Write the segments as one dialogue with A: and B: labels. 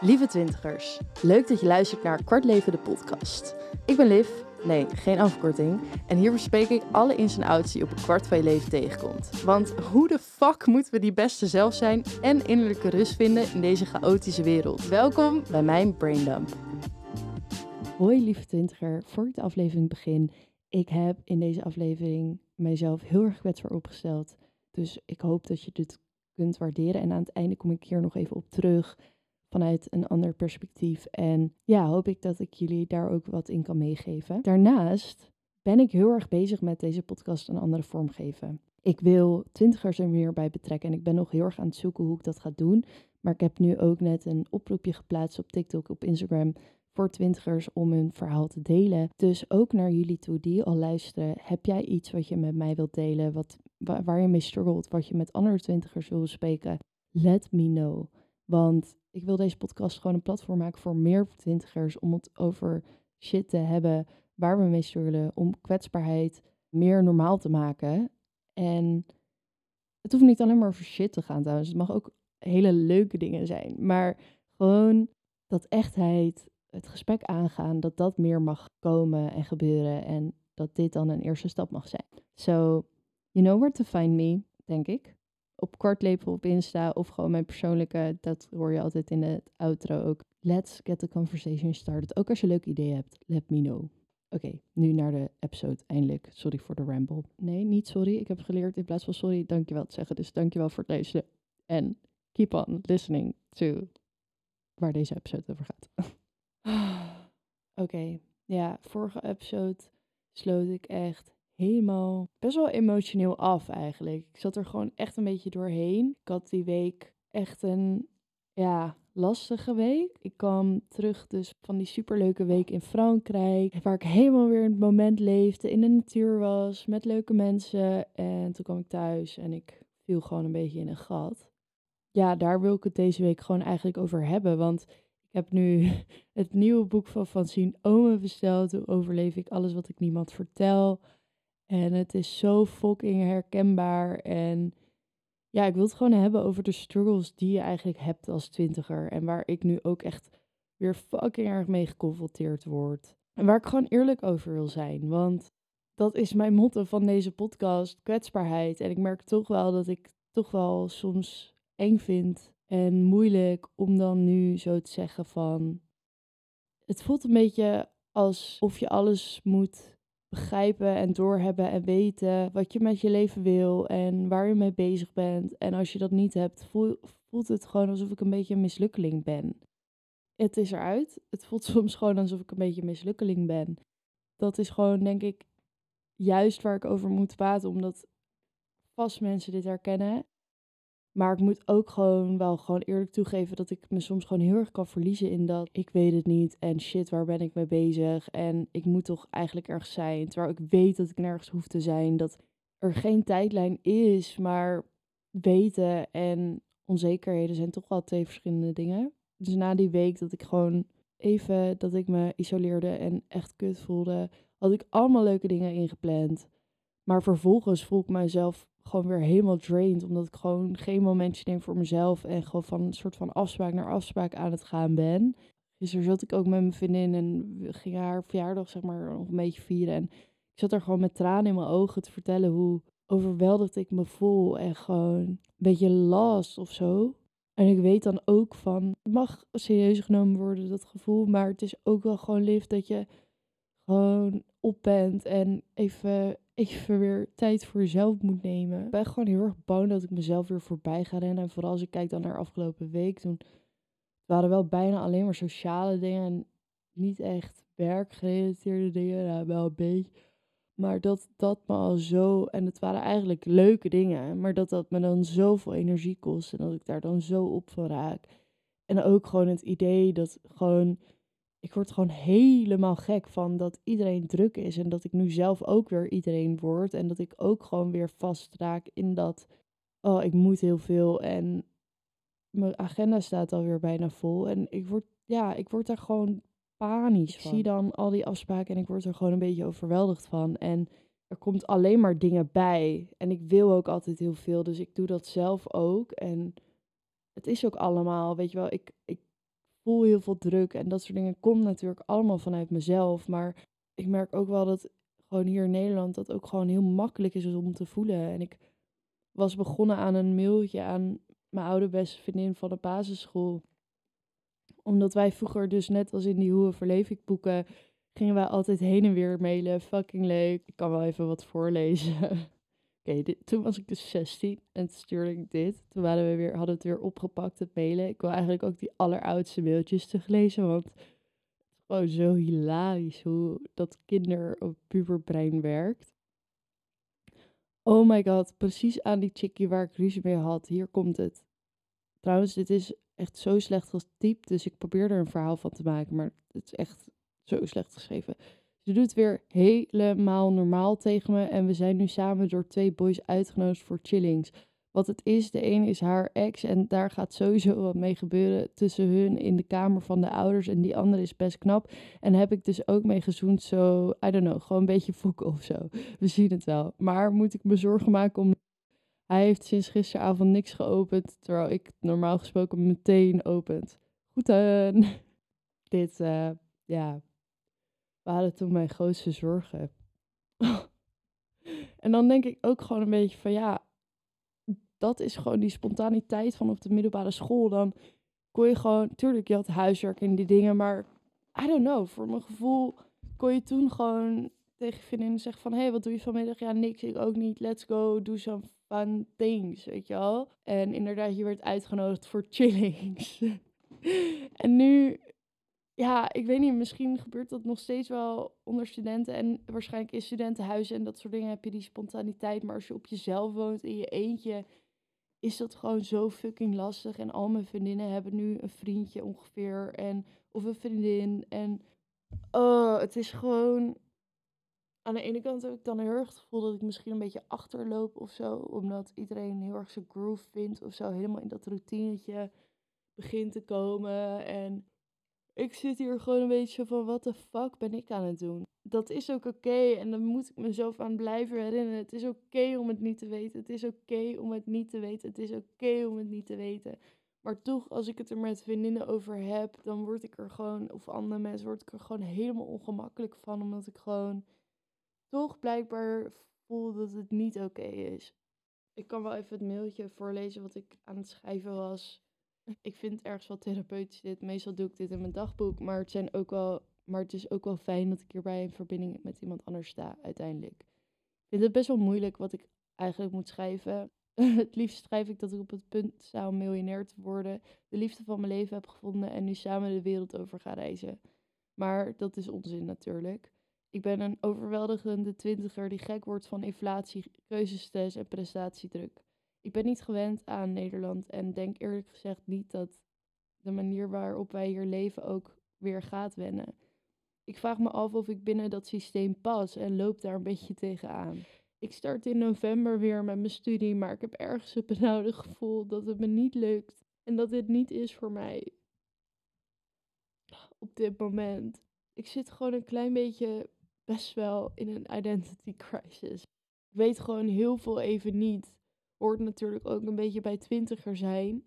A: Lieve twintigers, leuk dat je luistert naar Kwart Leven de podcast. Ik ben Liv, nee, geen afkorting. En hier bespreek ik alle ins en outs die op een kwart van je leven tegenkomt. Want hoe de fuck moeten we die beste zelf zijn en innerlijke rust vinden in deze chaotische wereld? Welkom bij mijn Braindump. Hoi lieve twintiger, voor ik de aflevering begin. Ik heb in deze aflevering mijzelf heel erg kwetsbaar opgesteld. Dus ik hoop dat je dit kunt waarderen. En aan het einde kom ik hier nog even op terug vanuit een ander perspectief. En ja, hoop ik dat ik jullie daar ook wat in kan meegeven. Daarnaast ben ik heel erg bezig met deze podcast een andere vorm geven. Ik wil twintigers er meer bij betrekken en ik ben nog heel erg aan het zoeken hoe ik dat ga doen. Maar ik heb nu ook net een oproepje geplaatst op TikTok, op Instagram voor twintigers om hun verhaal te delen. Dus ook naar jullie toe die al luisteren. Heb jij iets wat je met mij wilt delen, wat, waar je mee struggelt, wat je met andere twintigers wil bespreken? Let me know. Want ik wil deze podcast gewoon een platform maken voor meer twintigers om het over shit te hebben waar we mee struggelen, om kwetsbaarheid meer normaal te maken. En het hoeft niet alleen maar over shit te gaan trouwens. Het mag ook hele leuke dingen zijn. Maar gewoon dat echtheid, het gesprek aangaan, dat dat meer mag komen en gebeuren. En dat dit dan een eerste stap mag zijn. So, you know where to find me, denk ik op kwartlepel op Insta of gewoon mijn persoonlijke, dat hoor je altijd in het outro ook. Let's get the conversation started. Ook als je leuke ideeën hebt, let me know. Oké, nu naar de episode eindelijk. Sorry voor de ramble. Nee, niet sorry. Ik heb geleerd in plaats van sorry, dankjewel te zeggen. Dus dankjewel voor het luisteren. En keep on listening to waar deze episode over gaat. Oké, ja, vorige episode sloot ik echt helemaal best wel emotioneel af eigenlijk. Ik zat er gewoon echt een beetje doorheen. Ik had die week echt een ja, lastige week. Ik kwam terug dus van die superleuke week in Frankrijk, waar ik helemaal weer in het moment leefde, in de natuur was, met leuke mensen. En toen kwam ik thuis en ik viel gewoon een beetje in een gat. Ja, daar wil ik het deze week gewoon eigenlijk over hebben, want ik heb nu het nieuwe boek van Francine Ome besteld. Hoe overleef ik alles wat ik niemand vertel? En het is zo fucking herkenbaar. En ja, ik wil het gewoon hebben over de struggles die je eigenlijk hebt als twintiger. En waar ik nu ook echt weer fucking erg mee geconfronteerd word. En waar ik gewoon eerlijk over wil zijn. Want dat is mijn motto van deze podcast: kwetsbaarheid. En ik merk toch wel dat ik toch wel soms eng vind en moeilijk om dan nu zo te zeggen van. Het voelt een beetje alsof je alles moet begrijpen en doorhebben en weten wat je met je leven wil en waar je mee bezig bent. En als je dat niet hebt, voelt het gewoon alsof ik een beetje een mislukkeling ben. Het is eruit. Het voelt soms gewoon alsof ik een beetje een mislukkeling ben. Dat is gewoon, denk ik, juist waar ik over moet praten, omdat vast mensen dit herkennen. Maar ik moet ook gewoon wel gewoon eerlijk toegeven dat ik me soms gewoon heel erg kan verliezen in dat ik weet het niet en shit, waar ben ik mee bezig? En ik moet toch eigenlijk ergens zijn. Terwijl ik weet dat ik nergens hoef te zijn. Dat er geen tijdlijn is, maar weten en onzekerheden zijn toch wel twee verschillende dingen. Dus na die week dat ik gewoon even dat ik me isoleerde en echt kut voelde, had ik allemaal leuke dingen ingepland. Maar vervolgens voel ik mezelf gewoon weer helemaal drained. Omdat ik gewoon geen momentje neem voor mezelf. En gewoon van een soort van afspraak naar afspraak aan het gaan ben. Dus er zat ik ook met mijn vriendin en we gingen haar verjaardag zeg maar nog een beetje vieren. En ik zat er gewoon met tranen in mijn ogen te vertellen hoe overweldigd ik me voel. En gewoon een beetje last of zo. En ik weet dan ook van, het mag serieus genomen worden, dat gevoel. Maar het is ook wel gewoon lief dat je gewoon op bent en even even weer tijd voor jezelf moet nemen. Ik ben gewoon heel erg bang dat ik mezelf weer voorbij ga rennen. En vooral als ik kijk dan naar afgelopen week, toen waren wel bijna alleen maar sociale dingen en niet echt werkgerelateerde dingen. Nou, wel een beetje. Maar dat dat me al zo, en het waren eigenlijk leuke dingen, maar dat dat me dan zoveel energie kost en dat ik daar dan zo op van raak. En ook gewoon het idee dat gewoon ik word gewoon helemaal gek van dat iedereen druk is. En dat ik nu zelf ook weer iedereen word. En dat ik ook gewoon weer vastraak in dat. Oh, ik moet heel veel. En mijn agenda staat alweer bijna vol. En ik word, ja, ik word daar gewoon panisch van. Ik zie dan al die afspraken en ik word er gewoon een beetje overweldigd van. En er komt alleen maar dingen bij. En ik wil ook altijd heel veel. Dus ik doe dat zelf ook. En het is ook allemaal, weet je wel, ik, ik voel heel veel druk en dat soort dingen komt natuurlijk allemaal vanuit mezelf. Maar ik merk ook wel dat gewoon hier in Nederland dat ook gewoon heel makkelijk is om te voelen. En ik was begonnen aan een mailtje aan mijn oude beste vriendin van de basisschool. Omdat wij vroeger dus net als in die Hoe verleef ik boeken, gingen wij altijd heen en weer mailen. Fucking leuk. Ik kan wel even wat voorlezen. Oké, toen was ik dus 16 en toen stuurde ik dit. Toen waren we weer, hadden we het weer opgepakt, het mailen. Ik wil eigenlijk ook die alleroudste mailtjes teruglezen, want gewoon zo hilarisch hoe dat kinder- of puberbrein werkt. Oh my god, precies aan die chickie waar ik ruzie mee had. Hier komt het. Trouwens, dit is echt zo slecht getypt, dus ik probeer er een verhaal van te maken, maar het is echt zo slecht geschreven. Ze doet weer helemaal normaal tegen me en we zijn nu samen door twee boys uitgenodigd voor chillings. Wat het is, de ene is haar ex en daar gaat sowieso wat mee gebeuren tussen hun in de kamer van de ouders en die andere is best knap. En heb ik dus ook mee gezoend, zo, I don't know, gewoon een beetje fokken of zo. We zien het wel. Maar moet ik me zorgen maken om... Hij heeft sinds gisteravond niks geopend, terwijl ik normaal gesproken meteen opent. Goed aan. Dit, uh, ja, waren toen mijn grootste zorgen. en dan denk ik ook gewoon een beetje van ja, dat is gewoon die spontaniteit van op de middelbare school. Dan kon je gewoon, tuurlijk, je had huiswerk en die dingen, maar I don't know, voor mijn gevoel kon je toen gewoon tegen je vriendin zeggen van, hé, hey, wat doe je vanmiddag? Ja, niks, ik ook niet, let's go, do some fun things, weet je wel. En inderdaad, je werd uitgenodigd voor chillings. en nu ja, ik weet niet, misschien gebeurt dat nog steeds wel onder studenten en waarschijnlijk in studentenhuizen en dat soort dingen heb je die spontaniteit. Maar als je op jezelf woont in je eentje, is dat gewoon zo fucking lastig. En al mijn vriendinnen hebben nu een vriendje ongeveer en of een vriendin. En oh, het is gewoon. Aan de ene kant heb ik dan heel erg het gevoel dat ik misschien een beetje achterloop of zo. Omdat iedereen heel erg zijn groove vindt of zo. Helemaal in dat routinetje begint te komen. En ik zit hier gewoon een beetje van, wat de fuck ben ik aan het doen? Dat is ook oké en dan moet ik mezelf aan blijven herinneren. Het is oké om het niet te weten. Het is oké om het niet te weten. Het is oké om het niet te weten. Maar toch, als ik het er met vriendinnen over heb, dan word ik er gewoon, of andere mensen, word ik er gewoon helemaal ongemakkelijk van. Omdat ik gewoon toch blijkbaar voel dat het niet oké is. Ik kan wel even het mailtje voorlezen wat ik aan het schrijven was ik vind ergens wel therapeutisch dit. Meestal doe ik dit in mijn dagboek, maar het, zijn ook wel, maar het is ook wel fijn dat ik hierbij in verbinding met iemand anders sta uiteindelijk. Ik vind het best wel moeilijk wat ik eigenlijk moet schrijven. het liefst schrijf ik dat ik op het punt sta om miljonair te worden, de liefde van mijn leven heb gevonden en nu samen de wereld over ga reizen. Maar dat is onzin natuurlijk. Ik ben een overweldigende twintiger die gek wordt van inflatie, keuzestress en prestatiedruk ik ben niet gewend aan Nederland en denk eerlijk gezegd niet dat de manier waarop wij hier leven ook weer gaat wennen. Ik vraag me af of ik binnen dat systeem pas en loop daar een beetje tegenaan. Ik start in november weer met mijn studie, maar ik heb ergens het benauwde gevoel dat het me niet lukt en dat dit niet is voor mij. Op dit moment. Ik zit gewoon een klein beetje best wel in een identity crisis. Ik weet gewoon heel veel even niet hoort natuurlijk ook een beetje bij twintiger zijn.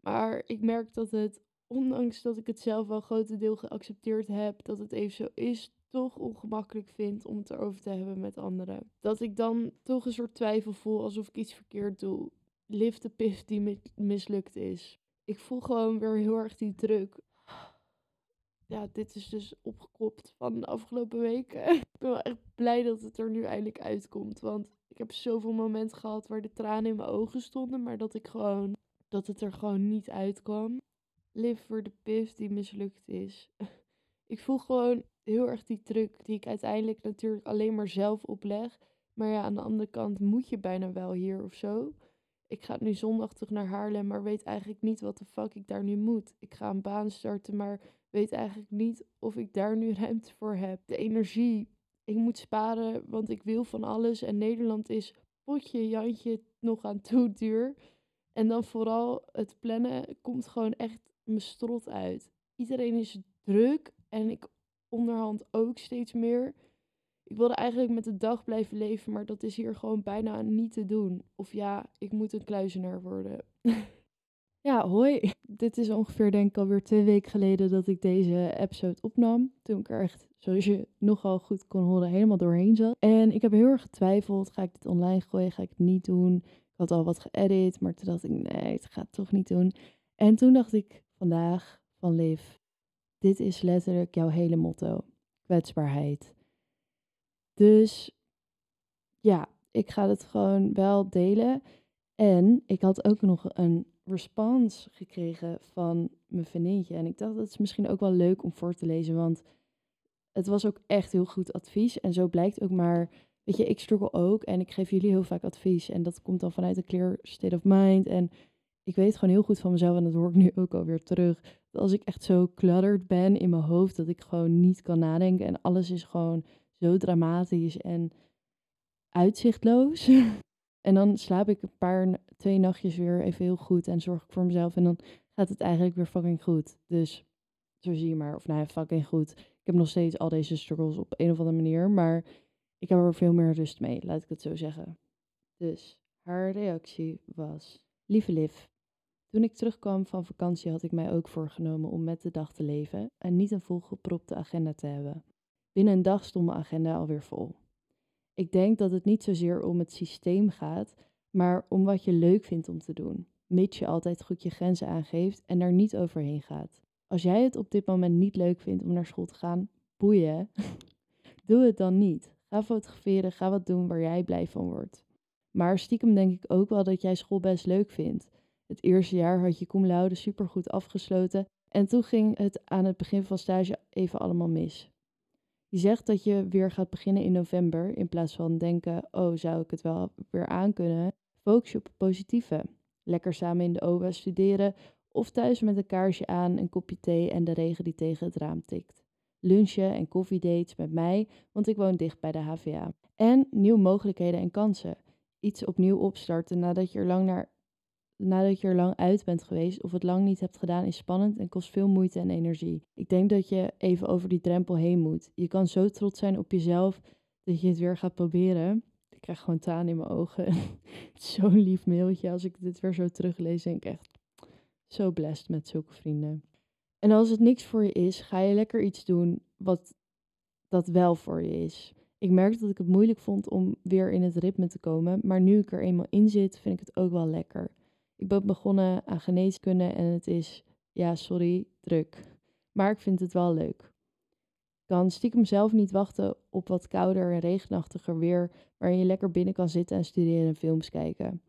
A: Maar ik merk dat het, ondanks dat ik het zelf wel grotendeel geaccepteerd heb, dat het even zo is, toch ongemakkelijk vind om het erover te hebben met anderen. Dat ik dan toch een soort twijfel voel alsof ik iets verkeerd doe. Lift de pif die mislukt is. Ik voel gewoon weer heel erg die druk. Ja, dit is dus opgekopt van de afgelopen weken. ik ben wel echt blij dat het er nu eindelijk uitkomt. Want ik heb zoveel momenten gehad waar de tranen in mijn ogen stonden, maar dat ik gewoon, dat het er gewoon niet uitkwam. Live voor de pif die mislukt is. ik voel gewoon heel erg die druk die ik uiteindelijk natuurlijk alleen maar zelf opleg. Maar ja, aan de andere kant moet je bijna wel hier of zo. Ik ga nu zondag terug naar Haarlem, maar weet eigenlijk niet wat de fuck ik daar nu moet. Ik ga een baan starten, maar weet eigenlijk niet of ik daar nu ruimte voor heb. De energie ik moet sparen, want ik wil van alles. En Nederland is potje Jantje nog aan toe duur. En dan vooral het plannen komt gewoon echt mijn strot uit. Iedereen is druk en ik onderhand ook steeds meer. Ik wilde eigenlijk met de dag blijven leven, maar dat is hier gewoon bijna niet te doen. Of ja, ik moet een kluizenaar worden. Ja, hoi. Dit is ongeveer denk ik alweer twee weken geleden dat ik deze episode opnam. Toen ik er echt, zoals je nogal goed kon horen, helemaal doorheen zat. En ik heb heel erg getwijfeld, ga ik dit online gooien, ga ik het niet doen? Ik had al wat geëdit, maar toen dacht ik, nee, het gaat toch niet doen. En toen dacht ik vandaag van Liv, dit is letterlijk jouw hele motto. Kwetsbaarheid. Dus ja, ik ga het gewoon wel delen. En ik had ook nog een respons gekregen van mijn vriendinnetje. En ik dacht, dat is misschien ook wel leuk om voor te lezen, want het was ook echt heel goed advies. En zo blijkt ook maar, weet je, ik struggle ook en ik geef jullie heel vaak advies. En dat komt dan vanuit een clear state of mind. En ik weet gewoon heel goed van mezelf, en dat hoor ik nu ook alweer terug, dat als ik echt zo cluttered ben in mijn hoofd, dat ik gewoon niet kan nadenken. En alles is gewoon zo dramatisch en uitzichtloos. En dan slaap ik een paar, twee nachtjes weer even heel goed en zorg ik voor mezelf. En dan gaat het eigenlijk weer fucking goed. Dus zo zie je maar. Of nou ja, fucking goed. Ik heb nog steeds al deze struggles op een of andere manier. Maar ik heb er veel meer rust mee, laat ik het zo zeggen. Dus haar reactie was: Lieve Liv, toen ik terugkwam van vakantie had ik mij ook voorgenomen om met de dag te leven en niet een volgepropte agenda te hebben. Binnen een dag stond mijn agenda alweer vol. Ik denk dat het niet zozeer om het systeem gaat, maar om wat je leuk vindt om te doen, mits je altijd goed je grenzen aangeeft en daar niet overheen gaat. Als jij het op dit moment niet leuk vindt om naar school te gaan, boeien. Doe het dan niet. Ga fotograferen, ga wat doen waar jij blij van wordt. Maar stiekem denk ik ook wel dat jij school best leuk vindt. Het eerste jaar had je cum laude supergoed afgesloten en toen ging het aan het begin van stage even allemaal mis. Je zegt dat je weer gaat beginnen in november in plaats van denken, oh zou ik het wel weer aankunnen. Focus je op het positieve. Lekker samen in de OWA studeren of thuis met een kaarsje aan, een kopje thee en de regen die tegen het raam tikt. Lunchen en koffiedates met mij, want ik woon dicht bij de HVA. En nieuwe mogelijkheden en kansen. Iets opnieuw opstarten nadat je er lang naar nadat je er lang uit bent geweest of het lang niet hebt gedaan, is spannend en kost veel moeite en energie. Ik denk dat je even over die drempel heen moet. Je kan zo trots zijn op jezelf dat je het weer gaat proberen. Ik krijg gewoon tranen in mijn ogen. Zo'n lief mailtje. Als ik dit weer zo teruglees, denk ik echt zo blessed met zulke vrienden. En als het niks voor je is, ga je lekker iets doen wat dat wel voor je is. Ik merkte dat ik het moeilijk vond om weer in het ritme te komen, maar nu ik er eenmaal in zit, vind ik het ook wel lekker. Ik ben begonnen aan geneeskunde en het is, ja, sorry, druk. Maar ik vind het wel leuk. Ik kan stiekem zelf niet wachten op wat kouder en regenachtiger weer, waarin je lekker binnen kan zitten en studeren en films kijken.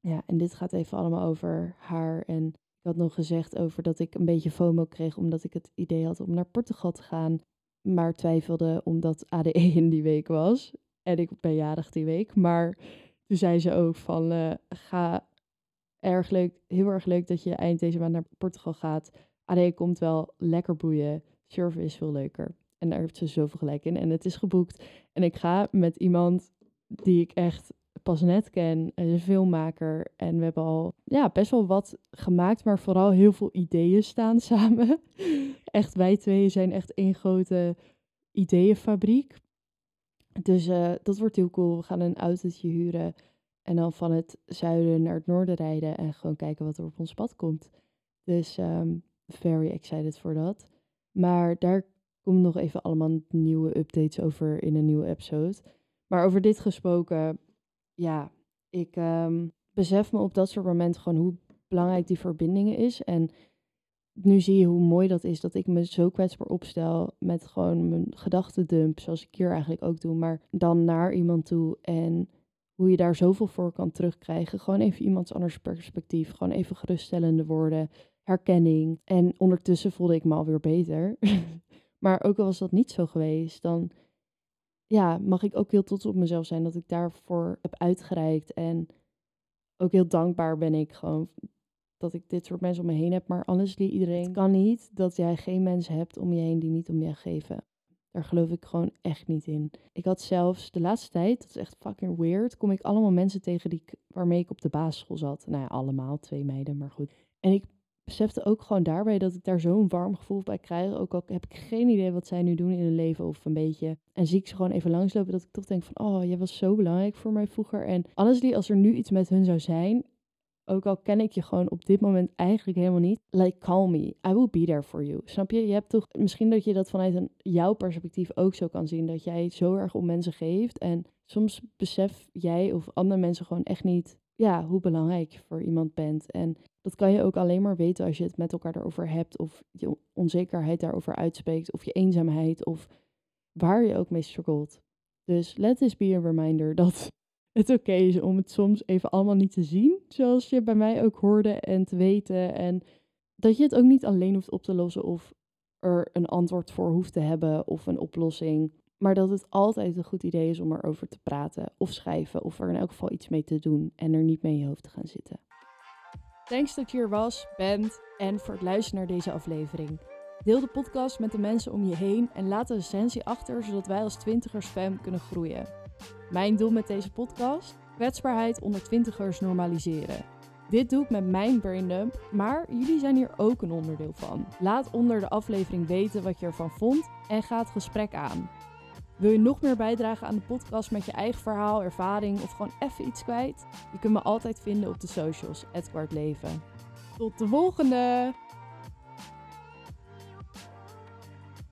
A: Ja, en dit gaat even allemaal over haar. En ik had nog gezegd over dat ik een beetje FOMO kreeg omdat ik het idee had om naar Portugal te gaan. Maar twijfelde omdat ADE in die week was. En ik ben jarig die week. Maar toen zei ze ook van uh, ga erg leuk, heel erg leuk dat je eind deze maand naar Portugal gaat. AD komt wel lekker boeien. Surfen is veel leuker. En daar heeft ze zoveel gelijk in. En het is geboekt. En ik ga met iemand die ik echt pas net ken, een filmmaker. En we hebben al ja, best wel wat gemaakt, maar vooral heel veel ideeën staan samen. echt, wij twee zijn echt één grote ideeënfabriek. Dus uh, dat wordt heel cool. We gaan een autootje huren. En dan van het zuiden naar het noorden rijden en gewoon kijken wat er op ons pad komt. Dus um, very excited voor dat. Maar daar komen nog even allemaal nieuwe updates over in een nieuwe episode. Maar over dit gesproken, ja, ik um, besef me op dat soort momenten gewoon hoe belangrijk die verbindingen is. En nu zie je hoe mooi dat is dat ik me zo kwetsbaar opstel met gewoon mijn gedachtendump, zoals ik hier eigenlijk ook doe, maar dan naar iemand toe en hoe je daar zoveel voor kan terugkrijgen. Gewoon even iemands anders perspectief. Gewoon even geruststellende woorden. Herkenning. En ondertussen voelde ik me alweer beter. maar ook al was dat niet zo geweest, dan ja, mag ik ook heel trots op mezelf zijn dat ik daarvoor heb uitgereikt. En ook heel dankbaar ben ik gewoon dat ik dit soort mensen om me heen heb. Maar honestly, iedereen kan niet dat jij geen mensen hebt om je heen die niet om je geven. Daar geloof ik gewoon echt niet in. Ik had zelfs de laatste tijd, dat is echt fucking weird, kom ik allemaal mensen tegen die, waarmee ik op de basisschool zat. Nou ja, allemaal, twee meiden, maar goed. En ik besefte ook gewoon daarbij dat ik daar zo'n warm gevoel bij krijg. Ook al heb ik geen idee wat zij nu doen in hun leven of een beetje. En zie ik ze gewoon even langslopen dat ik toch denk van, oh, jij was zo belangrijk voor mij vroeger. En honestly, als er nu iets met hun zou zijn, ook al ken ik je gewoon op dit moment eigenlijk helemaal niet, like call me, I will be there for you. Snap je? Je hebt toch misschien dat je dat vanuit een, jouw perspectief ook zo kan zien, dat jij zo erg om mensen geeft en soms besef jij of andere mensen gewoon echt niet ja, hoe belangrijk je voor iemand bent. En dat kan je ook alleen maar weten als je het met elkaar erover hebt of je onzekerheid daarover uitspreekt of je eenzaamheid of waar je ook mee struggelt. Dus let this be a reminder dat het oké is om het soms even allemaal niet te zien, zoals je bij mij ook hoorde en te weten. En dat je het ook niet alleen hoeft op te lossen of er een antwoord voor hoeft te hebben of een oplossing. Maar dat het altijd een goed idee is om erover te praten of schrijven of er in elk geval iets mee te doen en er niet mee in je hoofd te gaan zitten. Thanks dat je er was, bent en voor het luisteren naar deze aflevering. Deel de podcast met de mensen om je heen en laat een recensie achter zodat wij als twintigers fam kunnen groeien. Mijn doel met deze podcast? Kwetsbaarheid onder twintigers normaliseren. Dit doe ik met mijn braindump, maar jullie zijn hier ook een onderdeel van. Laat onder de aflevering weten wat je ervan vond en ga het gesprek aan. Wil je nog meer bijdragen aan de podcast met je eigen verhaal, ervaring of gewoon even iets kwijt? Je kunt me altijd vinden op de socials, Edward. Tot de volgende!